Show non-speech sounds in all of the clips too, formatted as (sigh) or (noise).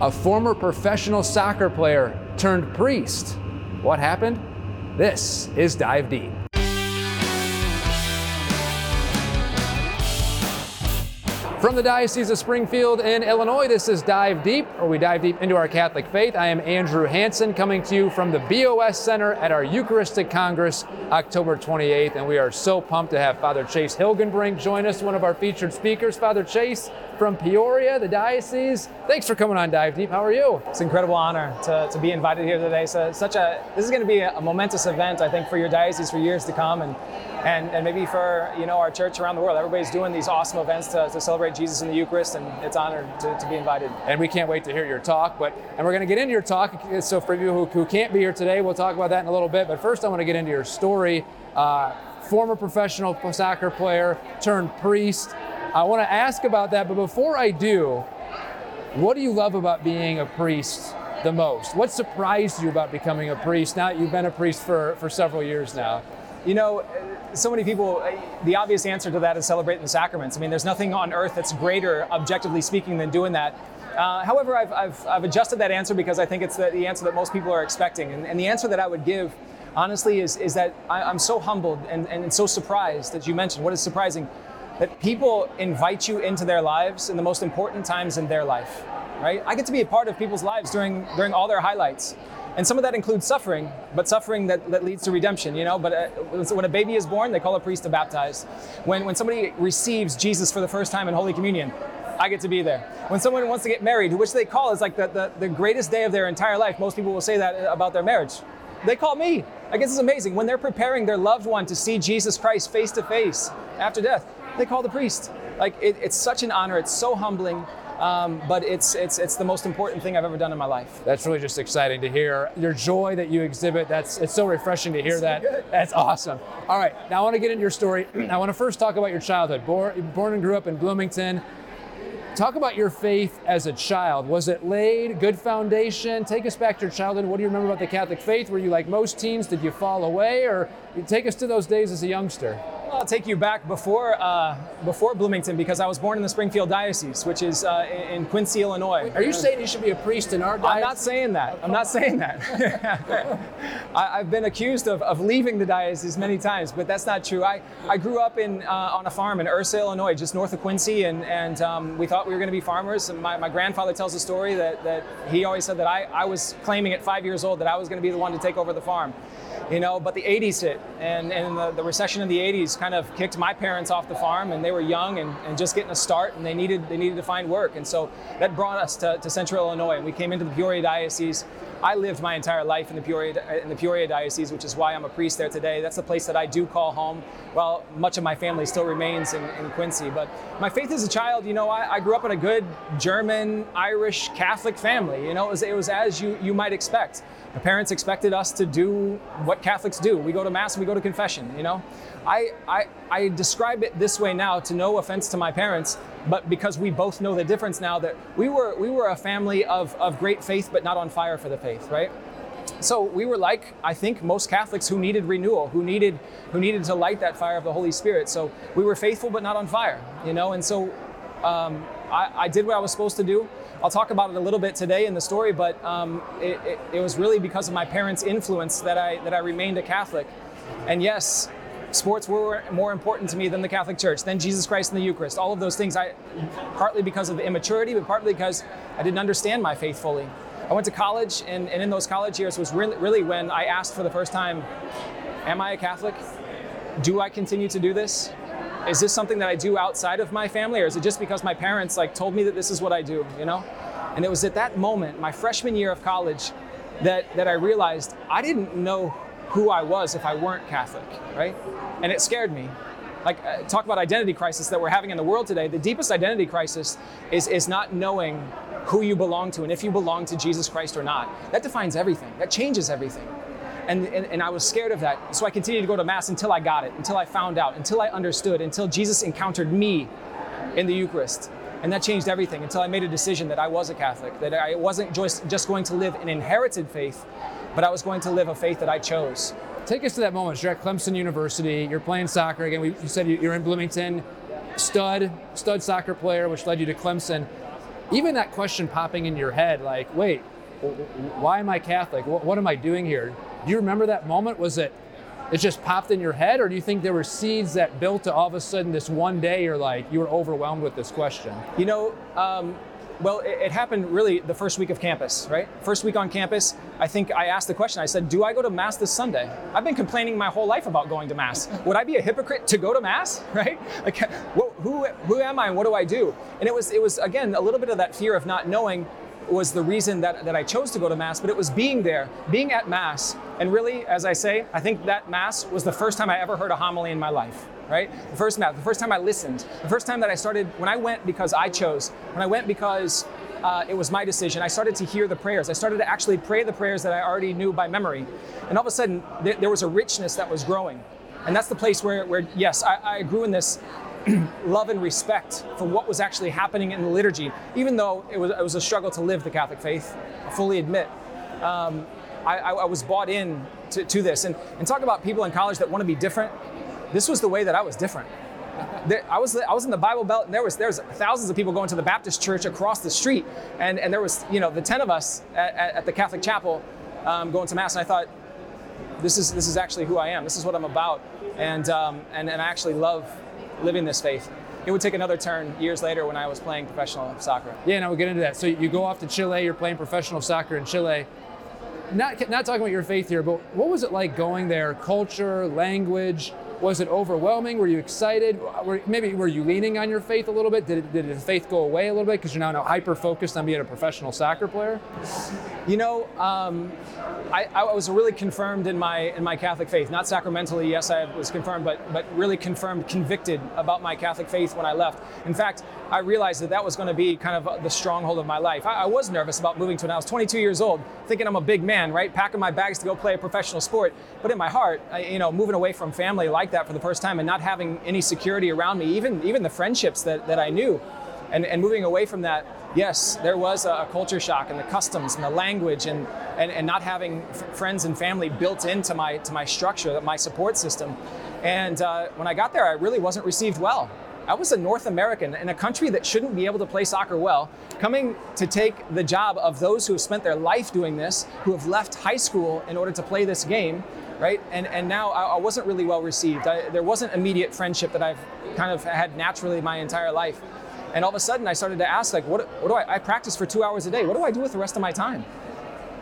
A former professional soccer player turned priest. What happened? This is Dive Deep. From the Diocese of Springfield in Illinois, this is Dive Deep, where we dive deep into our Catholic faith. I am Andrew Hanson, coming to you from the BOS Center at our Eucharistic Congress, October 28th, and we are so pumped to have Father Chase Hilgenbrinck join us, one of our featured speakers. Father Chase from Peoria, the diocese. Thanks for coming on Dive Deep. How are you? It's an incredible honor to, to be invited here today. So such a this is going to be a, a momentous event, I think, for your diocese for years to come, and and, and maybe for you know our church around the world. Everybody's doing these awesome events to, to celebrate Jesus in the Eucharist, and it's an honor to, to be invited. And we can't wait to hear your talk. But and we're going to get into your talk. So for you who, who can't be here today, we'll talk about that in a little bit. But first, I want to get into your story. Uh, former professional soccer player turned priest. I want to ask about that, but before I do, what do you love about being a priest the most? What surprised you about becoming a priest? Now that you've been a priest for, for several years now. You know, so many people, the obvious answer to that is celebrating the sacraments. I mean, there's nothing on earth that's greater, objectively speaking, than doing that. Uh, however, I've, I've, I've, adjusted that answer because I think it's the, the answer that most people are expecting. And, and, the answer that I would give, honestly, is, is that I, am so humbled and, and so surprised that you mentioned. What is surprising? that people invite you into their lives in the most important times in their life, right? I get to be a part of people's lives during during all their highlights. And some of that includes suffering, but suffering that, that leads to redemption, you know. But uh, when a baby is born, they call a priest to baptize. When, when somebody receives Jesus for the first time in Holy Communion, I get to be there. When someone wants to get married, which they call is like the, the, the greatest day of their entire life, most people will say that about their marriage. They call me. I guess it's amazing. When they're preparing their loved one to see Jesus Christ face to face after death, they call the priest. Like it, it's such an honor. It's so humbling. Um, but it's it's it's the most important thing I've ever done in my life. That's really just exciting to hear your joy that you exhibit. That's it's so refreshing to hear that. That's awesome. All right, now I want to get into your story. (clears throat) I want to first talk about your childhood. Born, born and grew up in Bloomington. Talk about your faith as a child. Was it laid? Good foundation? Take us back to your childhood. What do you remember about the Catholic faith? Were you like most teens? Did you fall away? Or take us to those days as a youngster? I'll take you back before uh, before Bloomington because I was born in the Springfield Diocese, which is uh, in Quincy, Illinois. Are you saying you should be a priest in our diocese? I'm not saying that. I'm not saying that. (laughs) I, have been accused of, of leaving the diocese many times, but that's not true. I, I grew up in uh, on a farm in Ursa, Illinois, just north of Quincy, and, and um, we thought we were going to be farmers. And my, my grandfather tells a story that, that he always said that I, I was claiming at five years old that I was going to be the one to take over the farm you know, but the 80s hit, and, and the, the, recession in the 80s kind of kicked my parents off the farm, and they were young and, and just getting a start, and they needed they needed to find work, and so that brought us to, to Central Illinois, and we came into the Peoria Diocese. I lived my entire life in the Peoria in the Peoria Diocese, which is why I'm a priest there today. That's the place that I do call home. Well, much of my family still remains in, in Quincy, but my faith as a child, you know, I, I, grew up in a good German, Irish, Catholic family. You know, it was, it was as you you might expect. My parents expected us to do what Catholics do. We go to Mass and we go to confession, you know? I, I, I describe it this way now to no offense to my parents, but because we both know the difference now that we were, we were a family of, of great faith, but not on fire for the faith, right? So we were like, I think, most Catholics who needed renewal, who needed, who needed to light that fire of the Holy Spirit. So we were faithful, but not on fire, you know? And so um, I, I, did what I was supposed to do. I'll talk about it a little bit today in the story, but um, it, it, it, was really because of my parents' influence that I that I remained a Catholic. And yes, sports were more important to me than the Catholic Church, than Jesus Christ and the Eucharist. All of those things, I partly because of immaturity, but partly because I didn't understand my faith fully. I went to college, and, and in those college years was really, really when I asked for the first time, "Am I a Catholic? Do I continue to do this?" is this something that I do outside of my family, or is it just because my parents like told me that this is what I do, you know? And it was at that moment, my freshman year of college, that that I realized I didn't know who I was if I weren't Catholic, right? And it scared me. Like uh, talk about identity crisis that we're having in the world today. The deepest identity crisis is is not knowing who you belong to and if you belong to Jesus Christ or not. That defines everything. That changes everything. And, and, and, I was scared of that. So I continued to go to Mass until I got it, until I found out, until I understood, until Jesus encountered me in the Eucharist. And that changed everything until I made a decision that I was a Catholic, that I wasn't just, just going to live an inherited faith, but I was going to live a faith that I chose. Take us to that moment. You're at Clemson University, you're playing soccer again. We, you said you're in Bloomington, stud, stud soccer player, which led you to Clemson even that question popping in your head, like, wait, why am I Catholic? What, what am I doing here? Do you remember that moment? Was it it just popped in your head, or do you think there were seeds that built to all of a sudden this one day you're like you were overwhelmed with this question? You know, um, well, it, it, happened really the first week of campus, right? First week on campus, I think I asked the question. I said, "Do I go to mass this Sunday?" I've been complaining my whole life about going to mass. Would I be a hypocrite to go to mass, (laughs) right? Like, who who am I and what do I do? And it was it was again a little bit of that fear of not knowing was the reason that, that I chose to go to Mass, but it was being there, being at Mass. And really, as I say, I think that Mass was the first time I ever heard a homily in my life, right? The first Mass, the first time I listened, the first time that I started, when I went because I chose, when I went because uh, it was my decision, I started to hear the prayers. I started to actually pray the prayers that I already knew by memory. And all of a sudden, th- there was a richness that was growing. And that's the place where, where yes, I, I grew in this (clears throat) love and respect for what was actually happening in the liturgy, even though it was, it was a struggle to live the Catholic faith, I fully admit. Um, I, I, was bought in to, to, this. And, and talk about people in college that want to be different. This was the way that I was different. There, I was I was in the Bible Belt, and there was there's thousands of people going to the Baptist church across the street, and, and there was you know the ten of us at, at the Catholic chapel um, going to mass, and I thought, this is this is actually who I am. This is what I'm about, and um, and and I actually love living this faith. It would take another turn years later when I was playing professional soccer. Yeah, now we'll get into that. So you go off to Chile, you're playing professional soccer in Chile. Not, not talking about your faith here, but what was it like going there? Culture, language, was it overwhelming? Were you excited? Were, maybe were you leaning on your faith a little bit? Did, did the faith go away a little bit because you're now, now hyper focused on being a professional soccer player? You know, um, I, I, was really confirmed in my in my Catholic faith. Not sacramentally, yes, I was confirmed, but but really confirmed, convicted about my Catholic faith when I left. In fact, I realized that that was going to be kind of the stronghold of my life. I, I was nervous about moving to when I was 22 years old, thinking I'm a big man, right, packing my bags to go play a professional sport. But in my heart, I, you know, moving away from family like that for the first time and not having any security around me, even even the friendships that, that I knew, and, and moving away from that, yes, there was a, culture shock and the customs and the language and, and, and not having f- friends and family built into my to my structure, my support system. And uh, when I got there, I really wasn't received well. I was a North American in a country that shouldn't be able to play soccer well, coming to take the job of those who have spent their life doing this, who have left high school in order to play this game, right? And and now I, I wasn't really well received. I, there wasn't immediate friendship that I've kind of had naturally my entire life. And all of a sudden, I started to ask, like, what, what do I? I practice for two hours a day. What do I do with the rest of my time?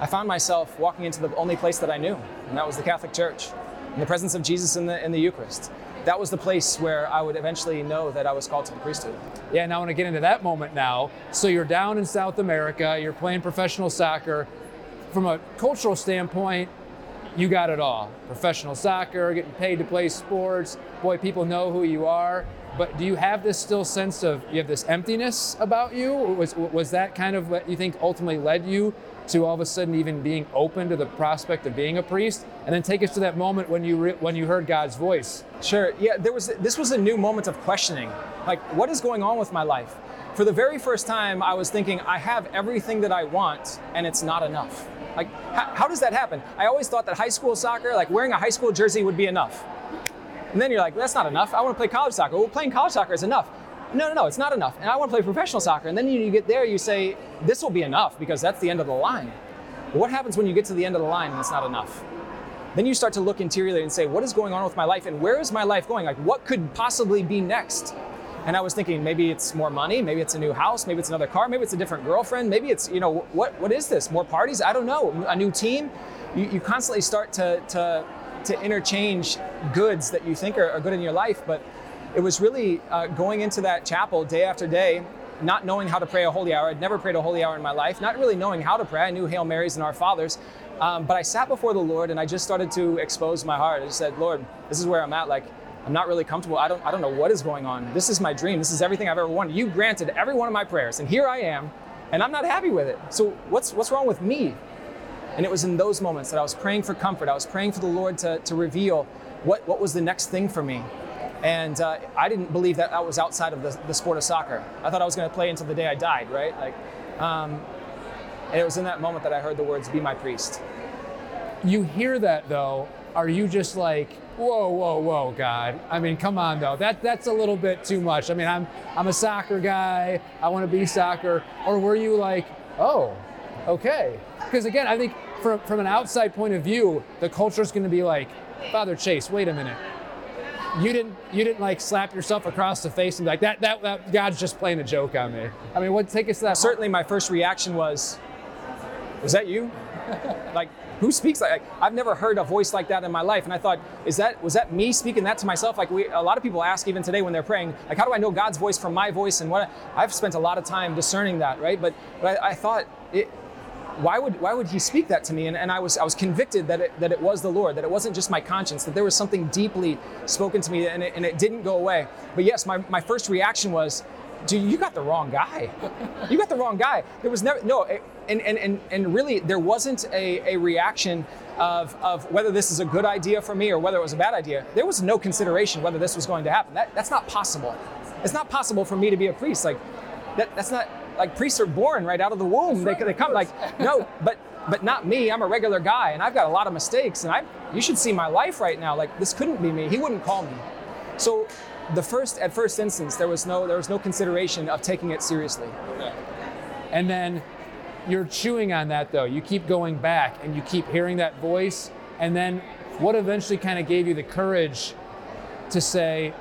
I found myself walking into the only place that I knew, and that was the Catholic Church, in the presence of Jesus in the in the Eucharist. That was the place where I would eventually know that I was called to the priesthood. Yeah, now I want to get into that moment now. So you're down in South America, you're playing professional soccer. From a cultural standpoint, you got it all. Professional soccer, getting paid to play sports. Boy, people know who you are. But do you have this still sense of you have this emptiness about you? Was was that kind of what you think ultimately led you to all of a sudden even being open to the prospect of being a priest? And then take us to that moment when you re- when you heard God's voice. Sure. Yeah, there was this was a new moment of questioning. Like what is going on with my life? For the very first time, I was thinking I have everything that I want and it's not enough. Like, how, how does that happen? I always thought that high school soccer, like wearing a high school jersey, would be enough. And then you're like, that's not enough. I want to play college soccer. Well, playing college soccer is enough. No, no, no, it's not enough. And I want to play professional soccer. And then you, you get there, you say, this will be enough because that's the end of the line. What happens when you get to the end of the line and it's not enough? Then you start to look interiorly and say, what is going on with my life and where is my life going? Like, what could possibly be next? And I was thinking maybe it's more money, maybe it's a new house, maybe it's another car, maybe it's a different girlfriend, maybe it's, you know, what, what is this? More parties? I don't know. A new team? You, you constantly start to, to, to interchange goods that you think are, are good in your life. But it was really uh, going into that chapel day after day, not knowing how to pray a holy hour. I'd never prayed a holy hour in my life, not really knowing how to pray. I knew Hail Marys and Our Fathers. Um, but I sat before the Lord and I just started to expose my heart. I just said, Lord, this is where I'm at. Like, I'm not really comfortable. I don't, I don't know what is going on. This is my dream. This is everything I've ever wanted. You granted every one of my prayers, and here I am, and I'm not happy with it. So what's, what's wrong with me? And it was in those moments that I was praying for comfort. I was praying for the Lord to, to reveal what, what was the next thing for me. And uh, I didn't believe that that was outside of the, the sport of soccer. I thought I was going to play until the day I died, right? Like, um, and it was in that moment that I heard the words, "Be my priest." You hear that though. Are you just like, Whoa, whoa, whoa, God. I mean, come on though. That that's a little bit too much. I mean, I'm I'm a soccer guy. I want to be soccer. Or were you like, oh, okay? Because again, I think from from an outside point of view, the culture is going to be like, Father Chase, wait a minute. You didn't you didn't like slap yourself across the face and be like that that, that God's just playing a joke on me. I mean, what take us to that? Certainly, my first reaction was, "Was that you?" Like, who speaks like, I've never heard a voice like that in my life, and I thought, "Is that was that me speaking that to myself?" Like, we a lot of people ask even today when they're praying, like, "How do I know God's voice from my voice?" And what I've spent a lot of time discerning that, right? But but I, I thought it why would why would he speak that to me? And, and I was I was convicted that it, that it was the Lord, that it wasn't just my conscience, that there was something deeply spoken to me, and it, and it didn't go away. But yes, my, my first reaction was, dude, you got the wrong guy. You got the wrong guy. There was never no, and and and, and really there wasn't a, a reaction of, of whether this is a good idea for me or whether it was a bad idea. There was no consideration whether this was going to happen. That, that's not possible. It's not possible for me to be a priest. Like that, that's not like priests are born right out of the womb. They, they come like no, but but not me. I'm a regular guy, and I've got a lot of mistakes. And I, you should see my life right now. Like this couldn't be me. He wouldn't call me. So, the first at first instance, there was no there was no consideration of taking it seriously. And then you're chewing on that though. You keep going back, and you keep hearing that voice. And then, what eventually kind of gave you the courage to say,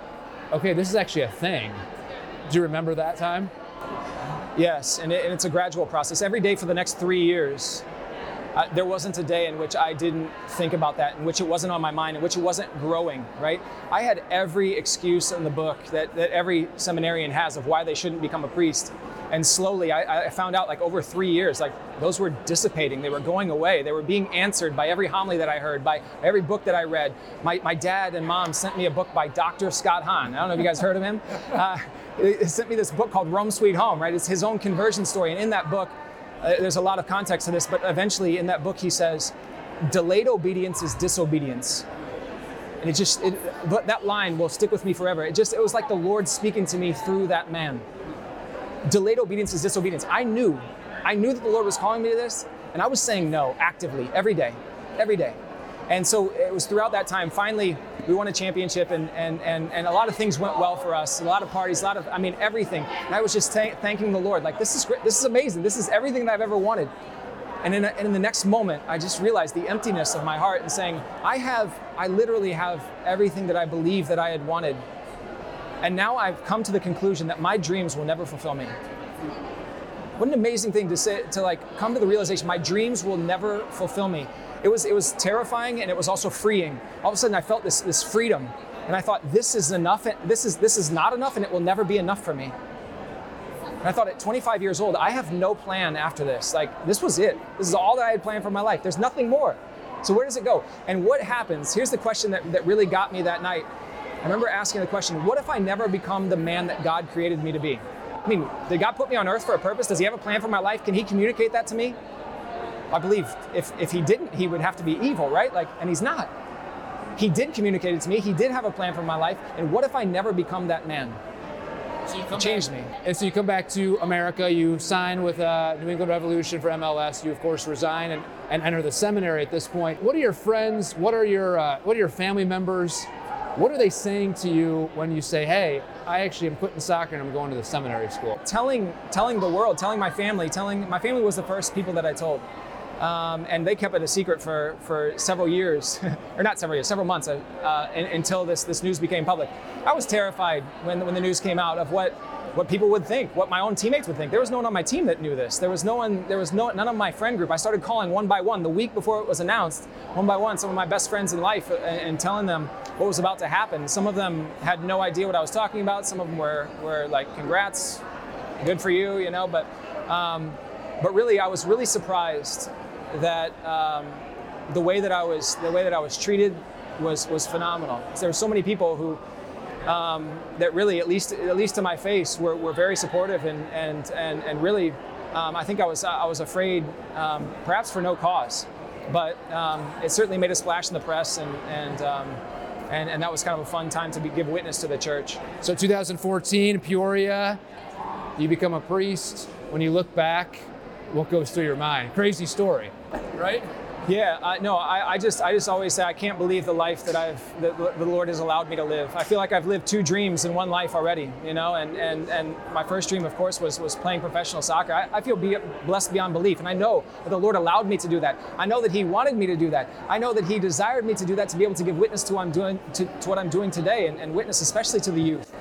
"Okay, this is actually a thing." Do you remember that time? Yes, and, it, and, it's a gradual process. Every day for the next three years, uh, there wasn't a day in which I didn't think about that, in which it wasn't on my mind, in which it wasn't growing, right? I had every excuse in the book that, that every seminarian has of why they shouldn't become a priest. And slowly I, I found out, like over three years, like those were dissipating. They were going away. They were being answered by every homily that I heard, by every book that I read. My, my dad and mom sent me a book by Dr. Scott Hahn. I don't know if you guys heard of him. Uh, (laughs) he sent me this book called Rome Sweet Home, right? It's his own conversion story. And in that book, uh, there's a lot of context to this, but eventually in that book he says, delayed obedience is disobedience. And it just, it, that line will stick with me forever. It just, it was like the Lord speaking to me through that man. Delayed obedience is disobedience. I knew, I knew that the Lord was calling me to this, and I was saying no actively every day, every day. And so it was throughout that time, finally, we won a championship and, and, and, and a lot of things went well for us. A lot of parties, a lot of, I mean, everything. And I was just thanking the Lord. Like, this is great. This is amazing. This is everything that I've ever wanted. And in, a, and in the next moment, I just realized the emptiness of my heart and saying, I have, I literally have everything that I believe that I had wanted. And now I've come to the conclusion that my dreams will never fulfill me. What an amazing thing to say, to like come to the realization, my dreams will never fulfill me it was it was terrifying and it was also freeing. All of a sudden, I felt this this freedom, and I thought this is enough. This is this is not enough, and it will never be enough for me. And I thought at 25 years old, I have no plan after this. Like this was it. This is all that I had planned for my life. There's nothing more. So where does it go? And what happens? Here's the question that, that really got me that night. I remember asking the question, what if I never become the man that God created me to be? I mean, did God put me on earth for a purpose? Does he have a plan for my life? Can he communicate that to me? I believe if, if he didn't, he would have to be evil, right? Like, and he's not. He did communicate it to me. He did have a plan for my life. And what if I never become that man? So changed back, me. And so you come back to America, you sign with uh, New England Revolution for MLS. You of course resign and, and enter the seminary at this point. What are your friends? What are your uh, what are your family members? What are they saying to you when you say, "Hey, I actually am quitting soccer and I'm going to the seminary school"? Telling telling the world, telling my family, telling my family was the first people that I told. Um, and they kept it a secret for, for several years, (laughs) or not several years, several months uh, uh, until this, this news became public. I was terrified when, when the news came out of what, what people would think, what my own teammates would think. There was no one on my team that knew this. There was no one, there was no, none of my friend group. I started calling one by one the week before it was announced, one by one, some of my best friends in life and, uh, and telling them what was about to happen. Some of them had no idea what I was talking about. Some of them were, were like, congrats, good for you, you know, but, um, but really, I was really surprised that um, the way that I was the way that I was treated was was phenomenal. There were so many people who um, that really, at least at least to my face, were, were very supportive and and and and really, um, I think I was I was afraid, um, perhaps for no cause, but um, it certainly made a splash in the press and and. Um, and, and that was kind of a fun time to be, give witness to the church. So 2014, Peoria, you become a priest. When you look back, what goes through your mind? Crazy story, right? Yeah, uh, no, I, I, just I just always say I can't believe the life that I've that the Lord has allowed me to live. I feel like I've lived two dreams in one life already, you know. And and and my first dream, of course, was was playing professional soccer. I, I feel be, blessed beyond belief, and I know that the Lord allowed me to do that. I know that He wanted me to do that. I know that He desired me to do that to be able to give witness to what I'm doing to, to what I'm doing today, and, and witness especially to the youth.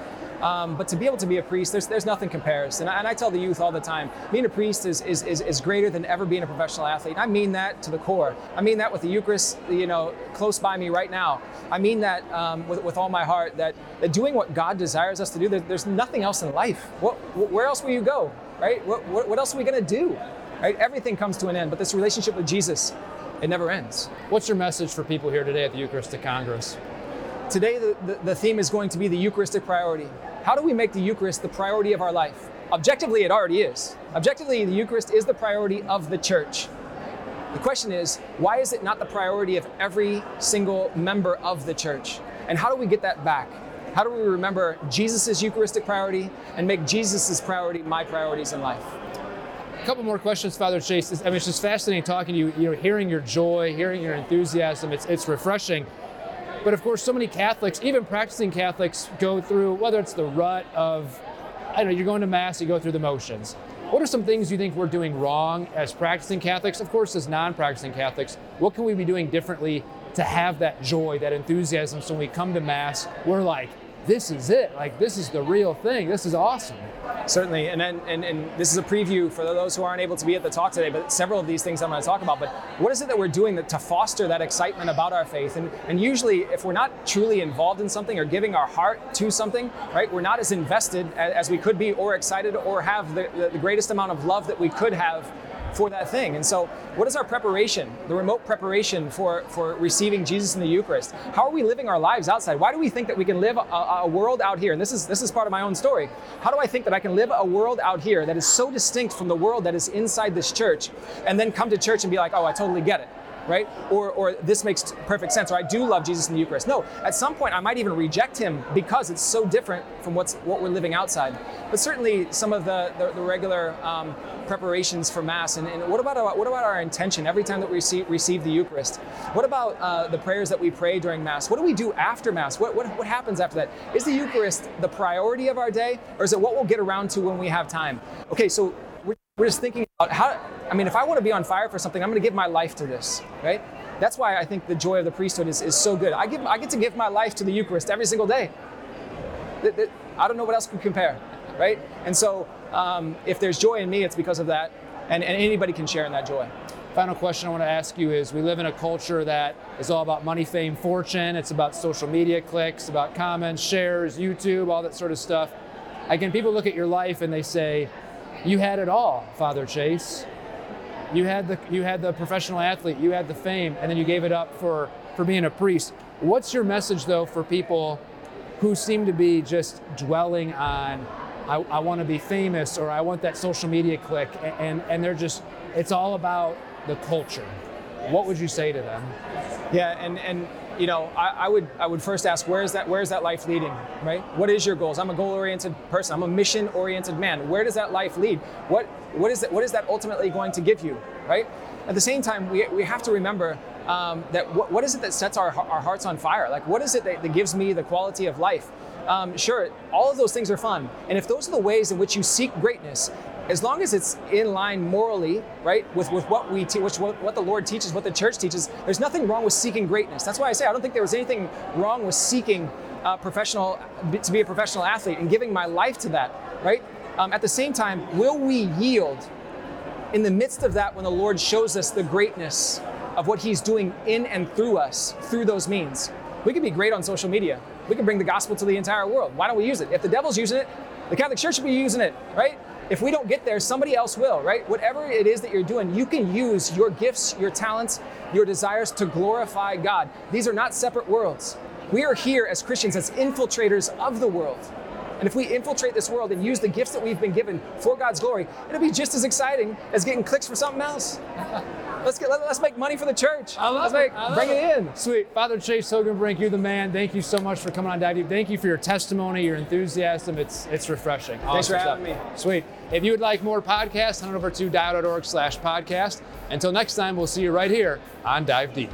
Um, but to be able to be a priest, there's, there's nothing compares. And I, and I tell the youth all the time, being a priest is, is, is, is, greater than ever being a professional athlete. I mean that to the core. I mean that with the Eucharist, you know, close by me right now. I mean that um, with, with all my heart, that, that doing what God desires us to do, there, there's nothing else in life. What, where else will you go, right? What, what, what else are we going to do? Right? Everything comes to an end, but this relationship with Jesus, it never ends. What's your message for people here today at the Eucharistic Congress? Today, the, the, the theme is going to be the Eucharistic priority. How do we make the Eucharist the priority of our life? Objectively, it already is. Objectively, the Eucharist is the priority of the church. The question is, why is it not the priority of every single member of the church? And how do we get that back? How do we remember Jesus' Eucharistic priority and make Jesus' priority my priorities in life? A couple more questions, Father Chase. I mean, it's just fascinating talking to you. You know, hearing your joy, hearing your enthusiasm. It's it's refreshing. But of course, so many Catholics, even practicing Catholics, go through whether it's the rut of, I don't know, you're going to Mass, you go through the motions. What are some things you think we're doing wrong as practicing Catholics? Of course, as non practicing Catholics, what can we be doing differently to have that joy, that enthusiasm so when we come to Mass, we're like, this is it. Like, this is the real thing. This is awesome. Certainly, and, then and, and this is a preview for those who aren't able to be at the talk today, but several of these things I'm going to talk about. But what is it that we're doing that, to foster that excitement about our faith? And, and usually, if we're not truly involved in something or giving our heart to something, right, we're not as invested as, as we could be or excited or have the, the, the greatest amount of love that we could have for that thing. And so, what is our preparation, the remote preparation for, for receiving Jesus in the Eucharist? How are we living our lives outside? Why do we think that we can live a, a, world out here? And this is this is part of my own story. How do I think that I can live a world out here that is so distinct from the world that is inside this church, and then come to church and be like, oh, I totally get it right? Or, or this makes perfect sense, or I do love Jesus in the Eucharist. No, at some point I might even reject him because it's so different from what's what we're living outside. But certainly some of the, the, the regular um, preparations for Mass, and, and, what about our, what about our intention every time that we receive, receive the Eucharist? What about uh, the prayers that we pray during Mass? What do we do after Mass? What, what, what happens after that? Is the Eucharist the priority of our day, or is it what we'll get around to when we have time? Okay, so we're just thinking about how, I mean, if I want to be on fire for something, I'm going to give my life to this, right? That's why I think the joy of the priesthood is, is so good. I, give, I get to give my life to the Eucharist every single day. I don't know what else could compare, right? And so um, if there's joy in me, it's because of that, and, and anybody can share in that joy. Final question I want to ask you is we live in a culture that is all about money, fame, fortune. It's about social media clicks, about comments, shares, YouTube, all that sort of stuff. Again, people look at your life and they say, you had it all, Father Chase. You had the you had the professional athlete, you had the fame, and then you gave it up for for being a priest. What's your message though for people who seem to be just dwelling on I, I want to be famous or I want that social media click and, and, they're just it's all about the culture. What would you say to them? Yeah, and and you know, I, I, would I would first ask where is that where is that life leading, right? What is your goals? I'm a goal-oriented person. I'm a mission-oriented man. Where does that life lead? What what is that what is that ultimately going to give you, right? At the same time, we, we have to remember um, that what, what is it that sets our, our hearts on fire? Like what is it that, that gives me the quality of life? Um, sure, all of those things are fun. And if those are the ways in which you seek greatness, as long as it's in line morally, right, with, with what we teach, what, what the Lord teaches, what the church teaches, there's nothing wrong with seeking greatness. That's why I say I don't think there was anything wrong with seeking professional to be a professional athlete and giving my life to that, right? Um, at the same time, will we yield in the midst of that when the Lord shows us the greatness of what He's doing in and through us through those means? We can be great on social media. We can bring the gospel to the entire world. Why don't we use it? If the devil's using it, the Catholic Church should be using it, right? If we don't get there, somebody else will, right? Whatever it is that you're doing, you can use your gifts, your talents, your desires to glorify God. These are not separate worlds. We are here as Christians as infiltrators of the world. And if we infiltrate this world and use the gifts that we've been given for God's glory, it'll be just as exciting as getting clicks for something else. (laughs) let's get let, us make money for the church. I love let's make, it. I love bring it. in. Sweet. Father Chase Hilgenbrinck, you're the man. Thank you so much for coming on Dive Deep. Thank you for your testimony, your enthusiasm. It's it's refreshing. Thanks for Awesome having stuff. me. Sweet. If you would like more podcasts, head on over to dive.org slash podcast. Until next time, we'll see you right here on Dive Deep.